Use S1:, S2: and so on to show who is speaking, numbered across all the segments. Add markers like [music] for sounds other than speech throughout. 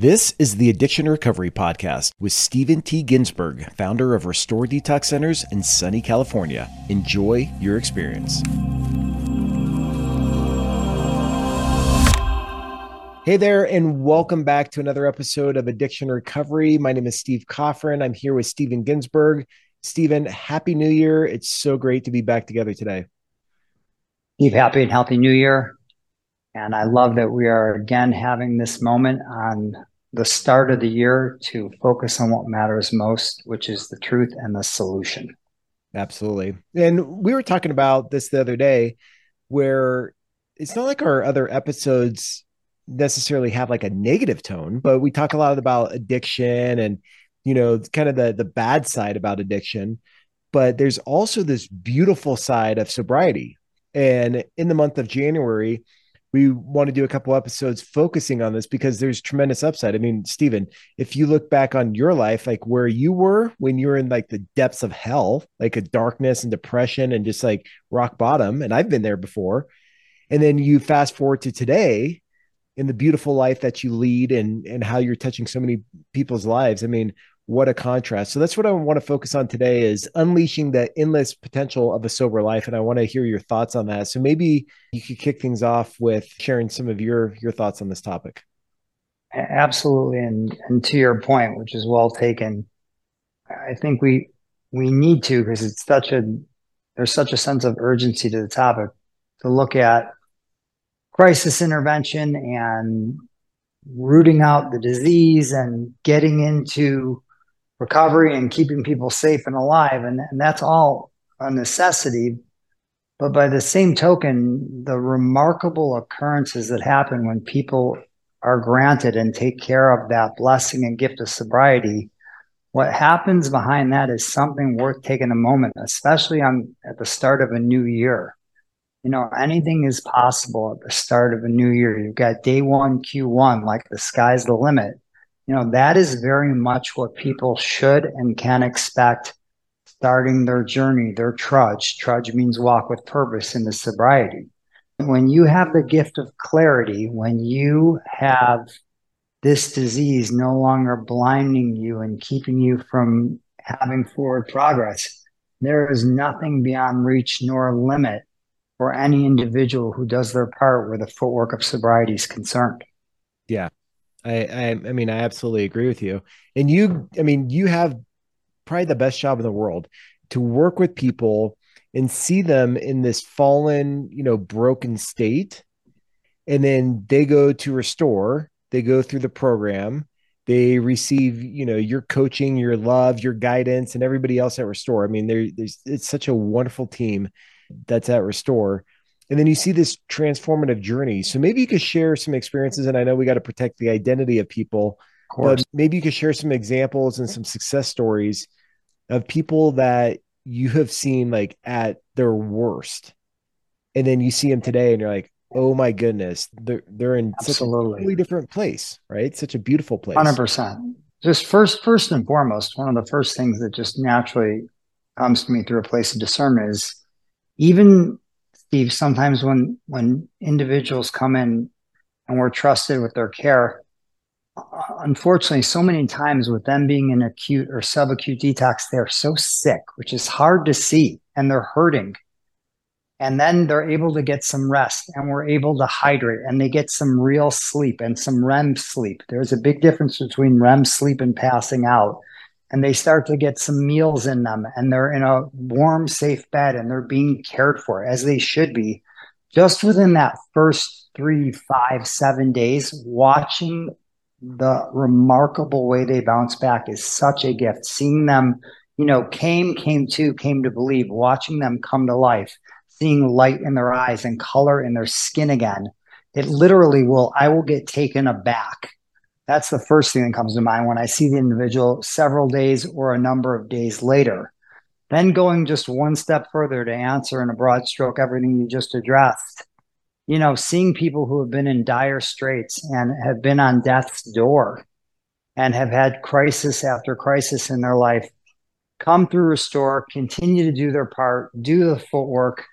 S1: This is the Addiction Recovery Podcast with Steven T. Ginsburg, founder of Restore Detox Centers in sunny California. Enjoy your experience. Hey there, and welcome back to another episode of Addiction Recovery. My name is Steve Coffrin. I'm here with Steven Ginsburg. Steven, Happy New Year. It's so great to be back together today.
S2: Steve, happy and healthy New Year. And I love that we are again having this moment on the start of the year to focus on what matters most, which is the truth and the solution.
S1: Absolutely. And we were talking about this the other day where it's not like our other episodes necessarily have like a negative tone, but we talk a lot about addiction and you know, kind of the the bad side about addiction, but there's also this beautiful side of sobriety. And in the month of January, we want to do a couple episodes focusing on this because there's tremendous upside. I mean, Steven, if you look back on your life, like where you were when you were in like the depths of hell, like a darkness and depression and just like rock bottom, and I've been there before. And then you fast forward to today in the beautiful life that you lead and and how you're touching so many people's lives. I mean, what a contrast. So that's what i want to focus on today is unleashing the endless potential of a sober life and i want to hear your thoughts on that. So maybe you could kick things off with sharing some of your your thoughts on this topic.
S2: Absolutely and and to your point which is well taken i think we we need to because it's such a there's such a sense of urgency to the topic to look at crisis intervention and rooting out the disease and getting into recovery and keeping people safe and alive. And, and that's all a necessity. But by the same token, the remarkable occurrences that happen when people are granted and take care of that blessing and gift of sobriety, what happens behind that is something worth taking a moment, especially on at the start of a new year. You know, anything is possible at the start of a new year. You've got day one, Q1, like the sky's the limit you know, that is very much what people should and can expect starting their journey, their trudge. Trudge means walk with purpose into sobriety. When you have the gift of clarity, when you have this disease no longer blinding you and keeping you from having forward progress, there is nothing beyond reach nor limit for any individual who does their part where the footwork of sobriety is concerned.
S1: Yeah. I, I, I mean, I absolutely agree with you. And you, I mean, you have probably the best job in the world to work with people and see them in this fallen, you know, broken state. And then they go to restore, they go through the program, they receive, you know, your coaching, your love, your guidance, and everybody else at Restore. I mean, there's it's such a wonderful team that's at Restore and then you see this transformative journey. So maybe you could share some experiences. And I know we got to protect the identity of people, of but maybe you could share some examples and some success stories of people that you have seen like at their worst, and then you see them today, and you're like, oh my goodness, they're they're in Absolutely. such a totally different place, right? Such a beautiful place.
S2: Hundred percent. Just first, first and foremost, one of the first things that just naturally comes to me through a place of discernment is even Steve, sometimes when when individuals come in and we're trusted with their care, uh, unfortunately, so many times with them being in acute or subacute detox, they're so sick, which is hard to see, and they're hurting. And then they're able to get some rest and we're able to hydrate and they get some real sleep and some REM sleep. There's a big difference between REM sleep and passing out and they start to get some meals in them and they're in a warm, safe bed and they're being cared for as they should be. Just within that first three, five, seven days, watching the remarkable way they bounce back is such a gift. Seeing them, you know, came, came to, came to believe, watching them come to life, seeing light in their eyes and color in their skin again. It literally will, I will get taken aback that's the first thing that comes to mind when I see the individual several days or a number of days later. Then going just one step further to answer in a broad stroke everything you just addressed. You know, seeing people who have been in dire straits and have been on death's door and have had crisis after crisis in their life come through Restore, continue to do their part, do the footwork,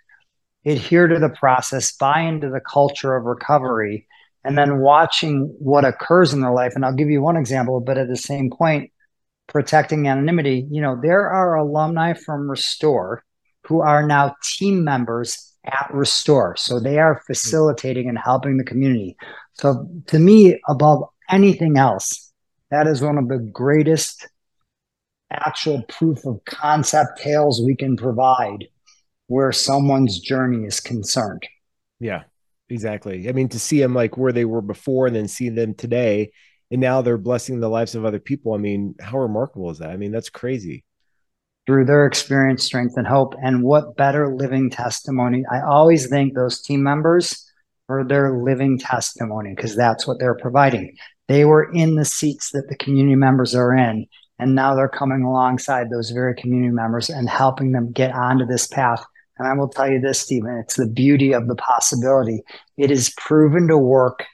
S2: adhere to the process, buy into the culture of recovery, and then watching what occurs in their life. And I'll give you one example, but at the same point, protecting anonymity, you know, there are alumni from Restore who are now team members at Restore. So they are facilitating and helping the community. So to me, above anything else, that is one of the greatest actual proof of concept tales we can provide where someone's journey is concerned.
S1: Yeah, exactly. I mean, to see them like where they were before and then see them today, and now they're blessing the lives of other people. I mean, how remarkable is that? I mean, that's crazy.
S2: Through their experience, strength, and hope. And what better living testimony? I always thank those team members for their living testimony because that's what they're providing. They were in the seats that the community members are in. And now they're coming alongside those very community members and helping them get onto this path and I will tell you this, Stephen, it's the beauty of the possibility. It is proven to work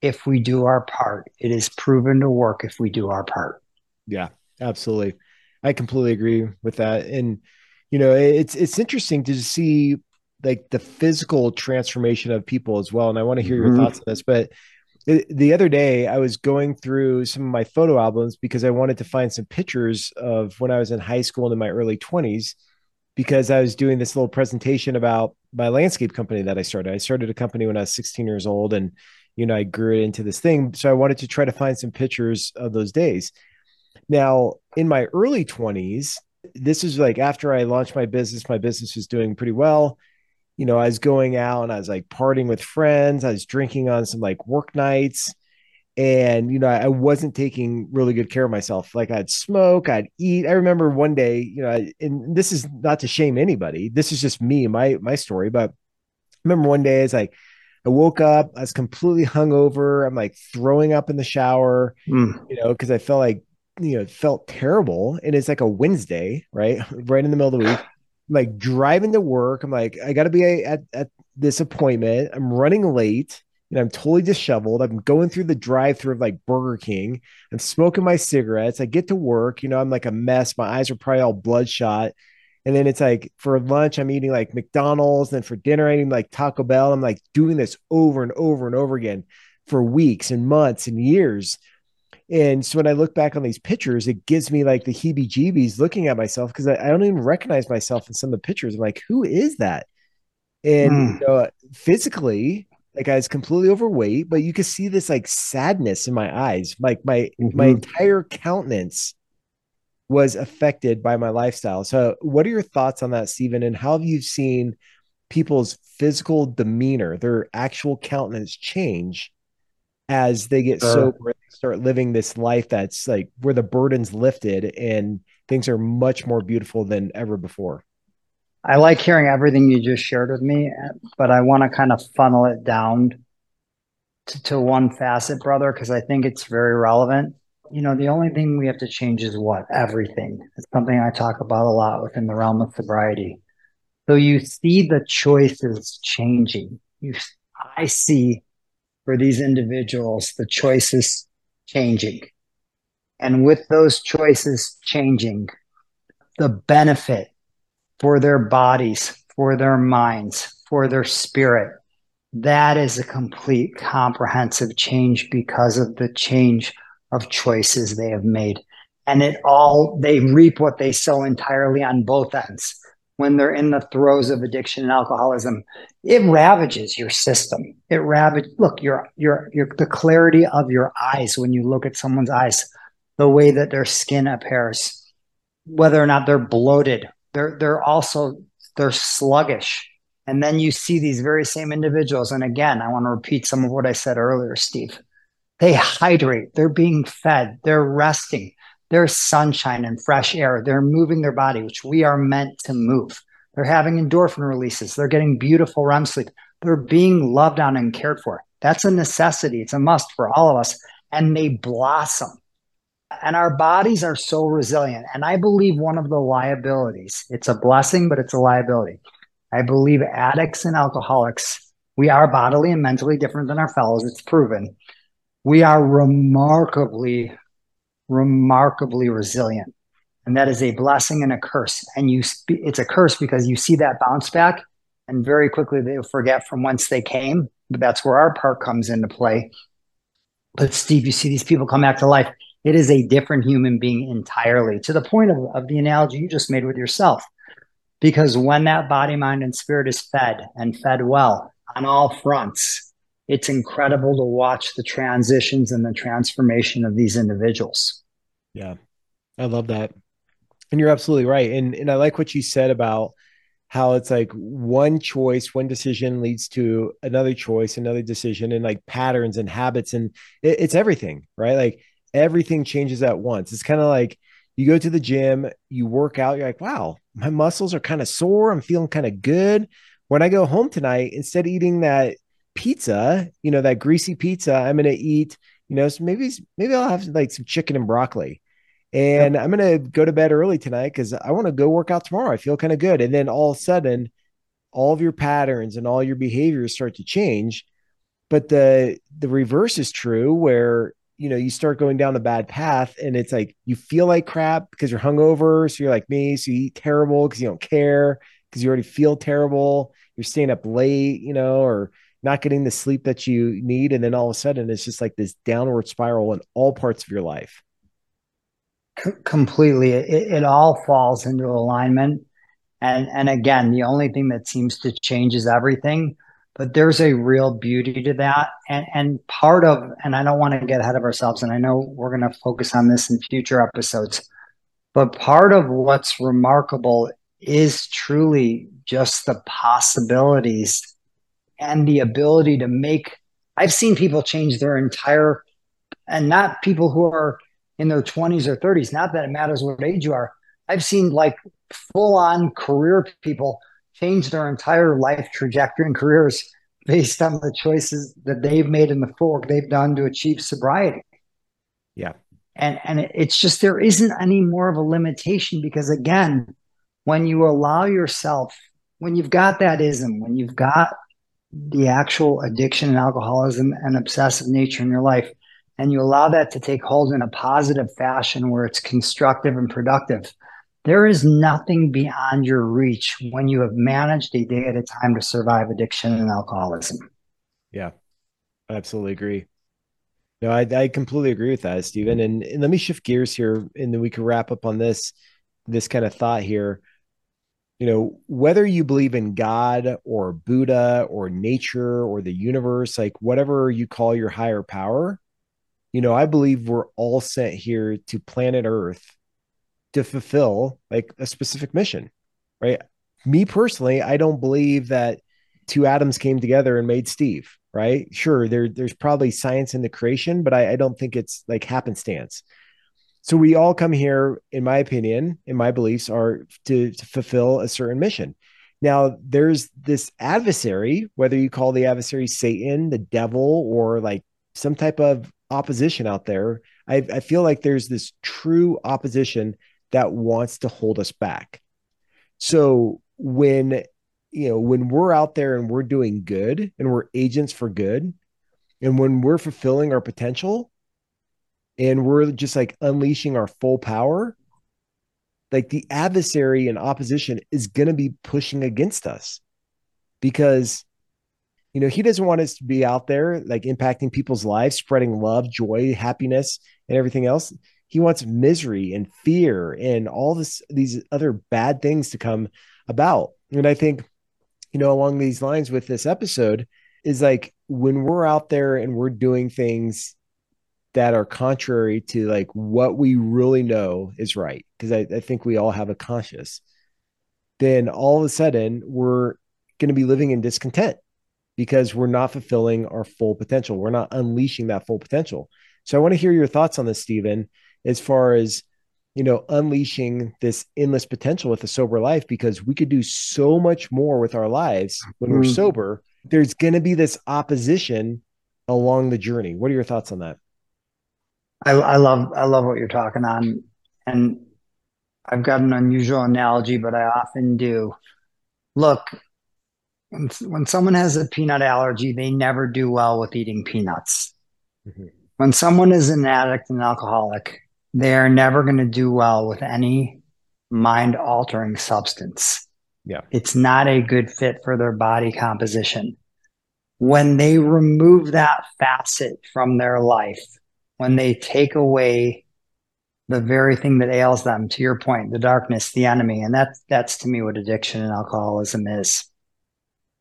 S2: if we do our part. It is proven to work if we do our part.
S1: Yeah, absolutely. I completely agree with that. And you know, it's it's interesting to see like the physical transformation of people as well. And I want to hear your mm-hmm. thoughts on this. But the other day, I was going through some of my photo albums because I wanted to find some pictures of when I was in high school and in my early 20s because I was doing this little presentation about my landscape company that I started. I started a company when I was 16 years old and you know, I grew it into this thing. So I wanted to try to find some pictures of those days. Now, in my early 20s, this is like after I launched my business, my business was doing pretty well. You know, I was going out and I was like partying with friends. I was drinking on some like work nights and you know i wasn't taking really good care of myself. Like i'd smoke i'd eat. I remember one day you know and this is not to shame anybody this is just me my my story but I remember one day as like i woke up i was completely hungover i'm like throwing up in the shower mm. you know because i felt like you know felt terrible and it's like a wednesday right [laughs] right in the middle of the week. I'm like driving to work i'm like i gotta be at, at this appointment i'm running late and I'm totally disheveled. I'm going through the drive through of like Burger King. I'm smoking my cigarettes. I get to work, you know, I'm like a mess. My eyes are probably all bloodshot. And then it's like for lunch, I'm eating like McDonald's. Then for dinner, I'm eating like Taco Bell. I'm like doing this over and over and over again for weeks and months and years. And so when I look back on these pictures, it gives me like the heebie jeebies looking at myself because I, I, don't even recognize myself in some of the pictures. I'm like, who is that? And mm. you know, physically, like I was completely overweight, but you could see this like sadness in my eyes. Like my mm-hmm. my entire countenance was affected by my lifestyle. So what are your thoughts on that, Steven? And how have you seen people's physical demeanor, their actual countenance change as they get sure. sober and start living this life that's like where the burden's lifted and things are much more beautiful than ever before?
S2: I like hearing everything you just shared with me, but I want to kind of funnel it down to, to one facet, brother, because I think it's very relevant. You know, the only thing we have to change is what? Everything. It's something I talk about a lot within the realm of sobriety. So you see the choices changing. You, I see for these individuals the choices changing. And with those choices changing, the benefit for their bodies, for their minds, for their spirit. That is a complete comprehensive change because of the change of choices they have made. And it all, they reap what they sow entirely on both ends. When they're in the throes of addiction and alcoholism, it ravages your system. It ravages, look, your, your, your, the clarity of your eyes when you look at someone's eyes, the way that their skin appears, whether or not they're bloated they're they're also they're sluggish. And then you see these very same individuals. And again i want to repeat some of what i said earlier steve. They hydrate. They're being fed. They're resting. There's sunshine and fresh air. They're moving their body which we are meant to move. They're having endorphin releases. They're getting beautiful rem sleep. They're being loved on and cared for. That's a necessity. It's a must for all of us. And they blossom and our bodies are so resilient. And I believe one of the liabilities, it's a blessing, but it's a liability. I believe addicts and alcoholics, we are bodily and mentally different than our fellows. It's proven. We are remarkably, remarkably resilient. And that is a blessing and a curse. And you, it's a curse because you see that bounce back and very quickly they forget from whence they came But that's where our part comes into play. But Steve, you see these people come back to life. It is a different human being entirely to the point of, of the analogy you just made with yourself. Because when that body, mind, and spirit is fed and fed well on all fronts, it's incredible to watch the transitions and the transformation of these individuals.
S1: Yeah, I love that. And you're absolutely right. And, and I like what you said about how it's like one choice, one decision leads to another choice, another decision, and like patterns and habits. And it, it's everything, right? Like everything changes at once. It's kind of like you go to the gym, you work out, you're like, wow, my muscles are kind of sore. I'm feeling kind of good. When I go home tonight, instead of eating that pizza, you know, that greasy pizza, I'm going to eat, you know, so maybe, maybe I'll have like some chicken and broccoli. And yep. I'm going to go to bed early tonight because I want to go work out tomorrow. I feel kind of good. And then all of a sudden, all of your patterns and all your behaviors start to change. But the the reverse is true where you know you start going down the bad path and it's like you feel like crap because you're hungover so you're like me so you eat terrible because you don't care because you already feel terrible you're staying up late you know or not getting the sleep that you need and then all of a sudden it's just like this downward spiral in all parts of your life.
S2: Completely. It, it all falls into alignment. And and again the only thing that seems to change is everything but there's a real beauty to that. And and part of and i don't want to get ahead of ourselves and i know we're going to focus on this in future episodes but part of what's remarkable is truly just the possibilities and the ability to make i've seen people change their entire and not people who are in their 20s or 30s not that it matters what age you are. I've seen like full on career people change their entire life trajectory and careers based on the choices that they've made in the fork they've done to achieve sobriety.
S1: Yeah.
S2: And and it's just there isn't any more of a limitation because again, when you allow yourself, when you've got that ism, when you've got the actual addiction and alcoholism and obsessive nature in your life, and you allow that to take hold in a positive fashion where it's constructive and productive, there is nothing beyond your reach when you have managed a day at a time to survive addiction and alcoholism.
S1: Yeah, I absolutely agree. No, I, I completely agree with that, Steven. And, and let me shift gears here, and then we can wrap up on this this kind of thought here. You know, whether you believe in God or Buddha or nature or the universe, like whatever you call your higher power, you know, I believe we're all sent here to planet Earth to fulfill like a specific mission, right? Me personally, I don't believe that two atoms came together and made Steve, right? Sure, there, there's probably science in the creation, but I, I don't think it's like happenstance. So we all come here, in my opinion, in my beliefs, are to, to fulfill a certain mission. Now, there's this adversary, whether you call the adversary Satan, the devil, or like some type of opposition out there. I, I feel like there's this true opposition that wants to hold us back. So when you know when we're out there and we're doing good and we're agents for good and when we're fulfilling our potential and we're just like unleashing our full power like the adversary and opposition is going to be pushing against us because you know he doesn't want us to be out there like impacting people's lives spreading love joy happiness and everything else he wants misery and fear and all this these other bad things to come about. And i think you know along these lines with this episode is like when we're out there and we're doing things that are contrary to like what we really know is right because I, I think we all have a conscious then all of a sudden we're going to be living in discontent because we're not fulfilling our full potential. We're not unleashing that full potential. So i want to hear your thoughts on this steven as far as you know unleashing this endless potential with a sober life because we could do so much more with our lives when we're mm-hmm. sober. There's going to be this opposition along the journey. What are your thoughts on that?
S2: I, I love i love what you're talking on. And i've got an unusual analogy but i often do. Look when, when someone has a peanut allergy they never do well with eating peanuts. Mm-hmm. when someone is an addict and alcoholic they're never going to do well with any mind altering substance.
S1: Yeah.
S2: It's not a good fit for their body composition. when they remove that facet from their life, when they take away the very thing that ails them, to your point, the darkness, the enemy. And that's that's to me what addiction and alcoholism is.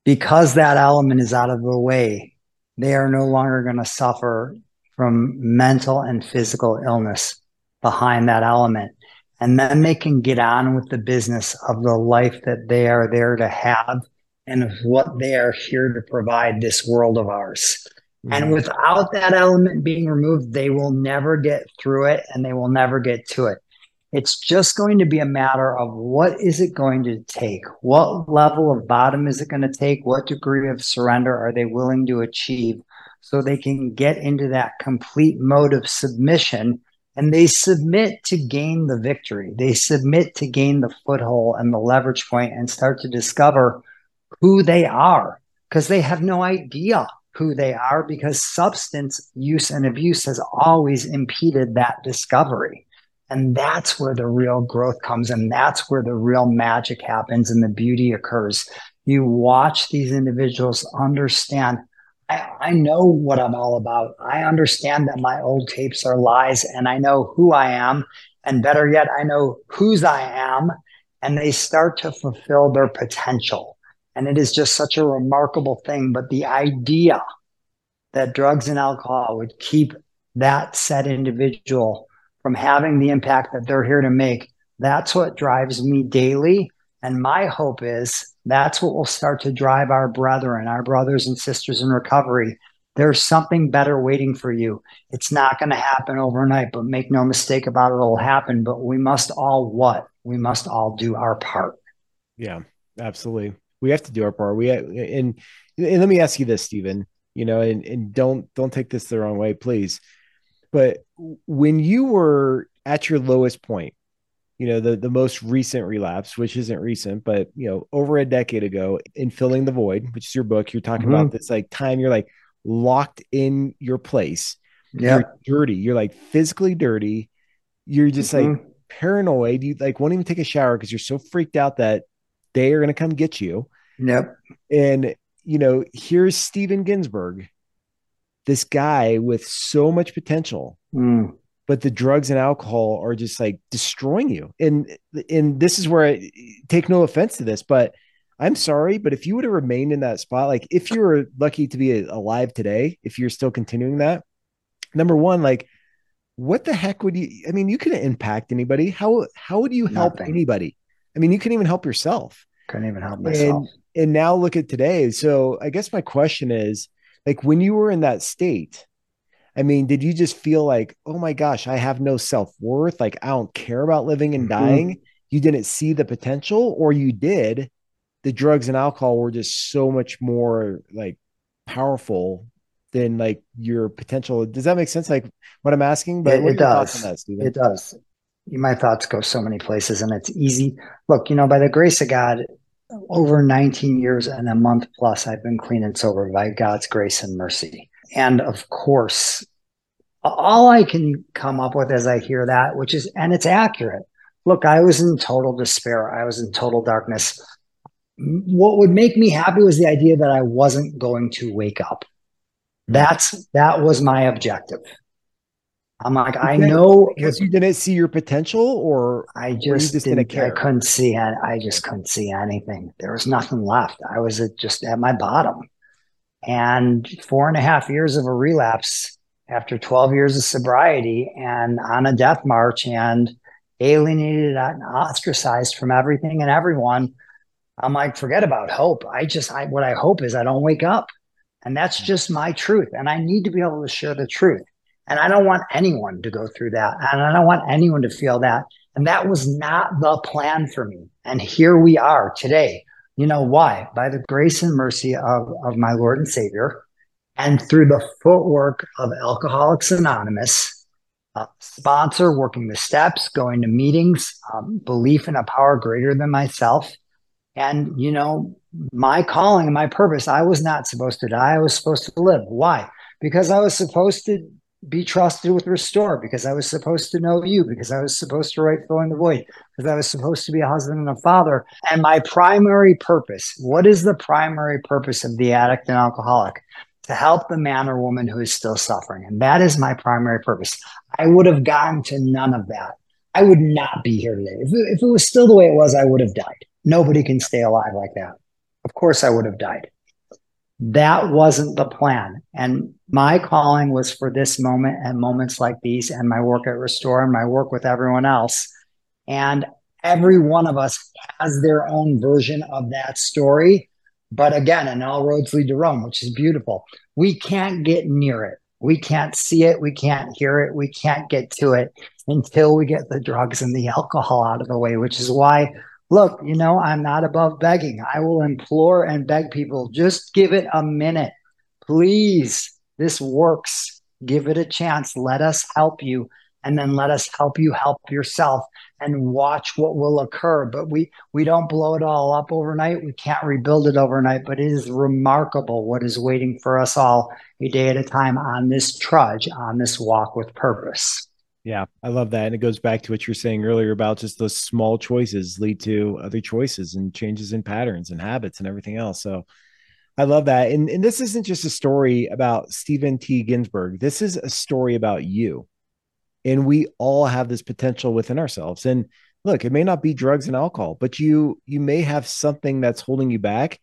S2: Because that element is out of the way, they are no longer going to suffer from mental and physical illness behind that element. And then they can get on with the business of the life that they are there to have and of what they are here to provide this world of ours. Mm-hmm. And without that element being removed, they will never get through it and they will never get to it. It's just going to be a matter of what is it going to take? What level of bottom is it going to take? What degree of surrender are they willing to achieve so they can get into that complete mode of submission and they submit to gain the victory. They submit to gain the foothold and the leverage point and start to discover who they are because they have no idea who they are because substance use and abuse has always impeded that discovery. And that's where the real growth comes and that's where the real magic happens and the beauty occurs. You watch these individuals understand I, I know what I'm all about. I understand that my old tapes are lies and I know who I am. And better yet, I know whose I am. And they start to fulfill their potential. And it is just such a remarkable thing. But the idea that drugs and alcohol would keep that said individual from having the impact that they're here to make, that's what drives me daily. And my hope is that's what will start to drive our brethren, our brothers and sisters in recovery. There's something better waiting for you. It's not going to happen overnight, but make no mistake about it, it'll happen. But we must all what? We must all do our part.
S1: Yeah, absolutely. We have to do our part. We and, and let me ask you this, Steven. You know, and, and don't don't take this the wrong way, please. But when you were at your lowest point, you know the the most recent relapse which isn't recent but you know over a decade ago in filling the void which is your book you're talking mm-hmm. about this like time you're like locked in your place. Yeah. you're dirty. You're like physically dirty. You're just mm-hmm. like paranoid. You like won't even take a shower because you're so freaked out that they are going to come get you.
S2: Yep.
S1: And you know here's steven ginsburg this guy with so much potential. Mm but the drugs and alcohol are just like destroying you. And and this is where I take no offense to this, but I'm sorry, but if you would have remained in that spot, like if you were lucky to be alive today, if you're still continuing that, number one, like what the heck would you? I mean, you couldn't impact anybody. How how would you help Nothing. anybody? I mean, you couldn't even help yourself.
S2: Couldn't even help myself.
S1: And, and now look at today. So I guess my question is, like, when you were in that state, I mean, did you just feel like, oh my gosh, I have no self worth? Like, I don't care about living and mm-hmm. dying. You didn't see the potential, or you did. The drugs and alcohol were just so much more like powerful than like your potential. Does that make sense? Like what I'm asking?
S2: But it, it does. It does. My thoughts go so many places, and it's easy. Look, you know, by the grace of God, over 19 years and a month plus, I've been clean and sober by God's grace and mercy. And of course, all I can come up with as I hear that, which is, and it's accurate. Look, I was in total despair. I was in total darkness. What would make me happy was the idea that I wasn't going to wake up. That's that was my objective. I'm like, I know
S1: because you didn't see your potential, or
S2: I just, just didn't, care. I couldn't see. I just couldn't see anything. There was nothing left. I was just at my bottom. And four and a half years of a relapse after 12 years of sobriety and on a death march and alienated and ostracized from everything and everyone. I'm like, forget about hope. I just, I, what I hope is I don't wake up. And that's mm. just my truth. And I need to be able to share the truth. And I don't want anyone to go through that. And I don't want anyone to feel that. And that was not the plan for me. And here we are today you know why? By the grace and mercy of, of my Lord and Savior, and through the footwork of Alcoholics Anonymous, sponsor, working the steps, going to meetings, um, belief in a power greater than myself. And, you know, my calling and my purpose, I was not supposed to die. I was supposed to live. Why? Because I was supposed to be trusted with Restore because I was supposed to know you, because I was supposed to write Filling the Void, because I was supposed to be a husband and a father. And my primary purpose what is the primary purpose of the addict and alcoholic? To help the man or woman who is still suffering. And that is my primary purpose. I would have gotten to none of that. I would not be here today. If if it was still the way it was, I would have died. Nobody can stay alive like that. Of course, I would have died. That wasn't the plan. And my calling was for this moment and moments like these, and my work at Restore and my work with everyone else. And every one of us has their own version of that story. But again, and all roads lead to Rome, which is beautiful. We can't get near it. We can't see it. We can't hear it. We can't get to it until we get the drugs and the alcohol out of the way, which is why look, you know, I'm not above begging. I will implore and beg people just give it a minute. Please, this works. Give it a chance. Let us help you. And then let us help you help yourself and watch what will occur. But we we don't blow it all up overnight. We can't rebuild it overnight. But it is remarkable what is waiting for us all a day at a time on this trudge, on this walk with purpose.
S1: Yeah, I love that. And it goes back to what you were saying earlier about just those small choices lead to other choices and changes in patterns and habits and everything else. So I love that. And, and this isn't just a story about Steven T. Ginsburg. This is a story about you. And we all have this potential within ourselves. And look, it may not be drugs and alcohol, but you you may have something that's holding you back.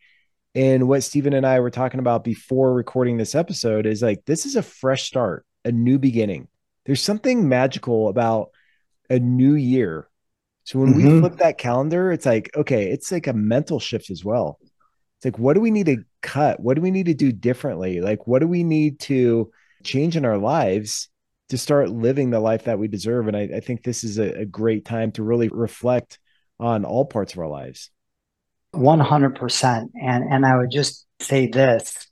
S1: And what Steven and I were talking about before recording this episode is like this is a fresh start, a new beginning there's something magical about a new year. So when mm-hmm. we flip that calendar, it's like, okay, it's like a mental shift as well. It's like, what do we need to cut? What do we need to do differently? Like, what do we need to change in our lives to start living the life that we deserve? And I, I think this is a, a great time to really reflect on all parts of our lives.
S2: 100%. And, and I would just say this,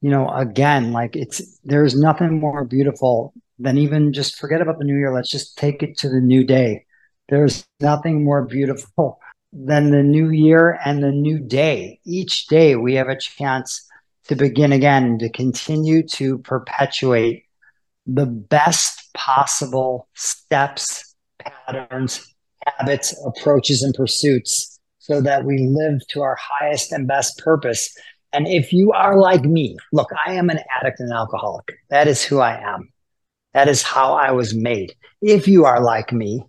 S2: you know, again, like it's, there's nothing more beautiful then even just forget about the new year. Let's just take it to the new day. There's nothing more beautiful [laughs] than the new year and the new day. Each day we have a chance to begin again, to continue to perpetuate the best possible steps, patterns, habits, approaches, and pursuits so that we live to our highest and best purpose. And if you are like me, look, I am an addict and alcoholic. That is who I am. That is how I was made. If you are like me,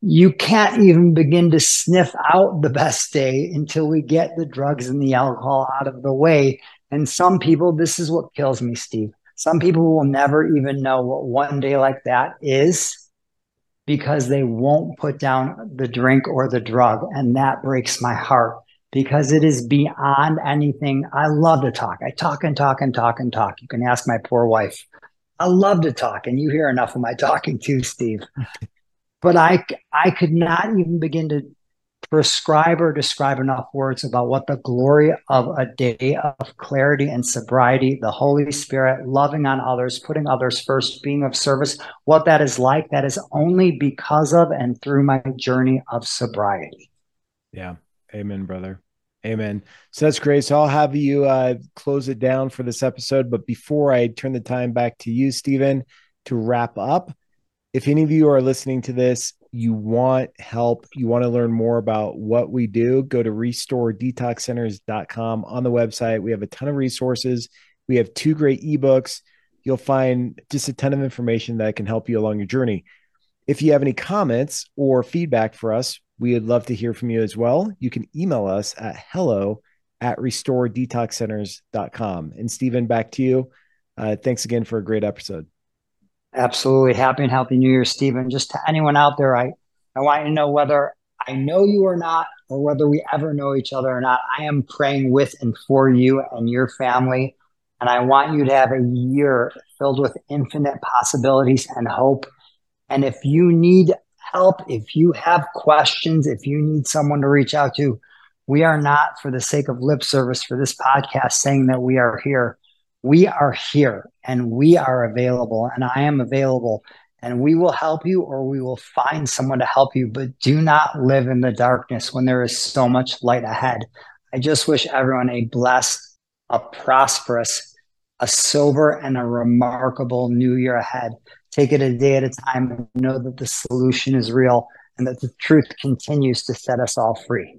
S2: you can't even begin to sniff out the best day until we get the drugs and the alcohol out of the way. And some people, this is what kills me, Steve. Some people will never even know what one day like that is because they won't put down the drink or the drug. And that breaks my heart because it is beyond anything. I love to talk. I talk and talk and talk and talk. You can ask my poor wife. I love to talk, and you hear enough of my talking too, Steve. but I, I could not even begin to prescribe or describe enough words about what the glory of a day of clarity and sobriety, the Holy Spirit, loving on others, putting others first, being of service, what that is like. That is only because of and through my journey of sobriety.
S1: Yeah. Amen, brother. Amen. So that's great. So I'll have you uh, close it down for this episode. But before I turn the time back to you, Steven, to wrap up, if any of you are listening to this, you want help, you want to learn more about what we do, go to restoredetoxcenters.com on the website. We have a ton of resources. We have two great ebooks. You'll find just a ton of information that can help you along your journey. If you have any comments or feedback for us, we would love to hear from you as well. You can email us at hello at restoredetoxcenters.com. And Steven, back to you. Uh, thanks again for a great episode.
S2: Absolutely. Happy and healthy New Year, Stephen. Just to anyone out there, I, I want you to know whether I know you or not, or whether we ever know each other or not, I am praying with and for you and your family. And I want you to have a year filled with infinite possibilities and hope. And if you need help, if you have questions, if you need someone to reach out to, we are not for the sake of lip service for this podcast saying that we are here. We are here and we are available, and I am available, and we will help you or we will find someone to help you. But do not live in the darkness when there is so much light ahead. I just wish everyone a blessed, a prosperous, a sober and a remarkable new year ahead. Take it a day at a time and know that the solution is real and that the truth continues to set us all free.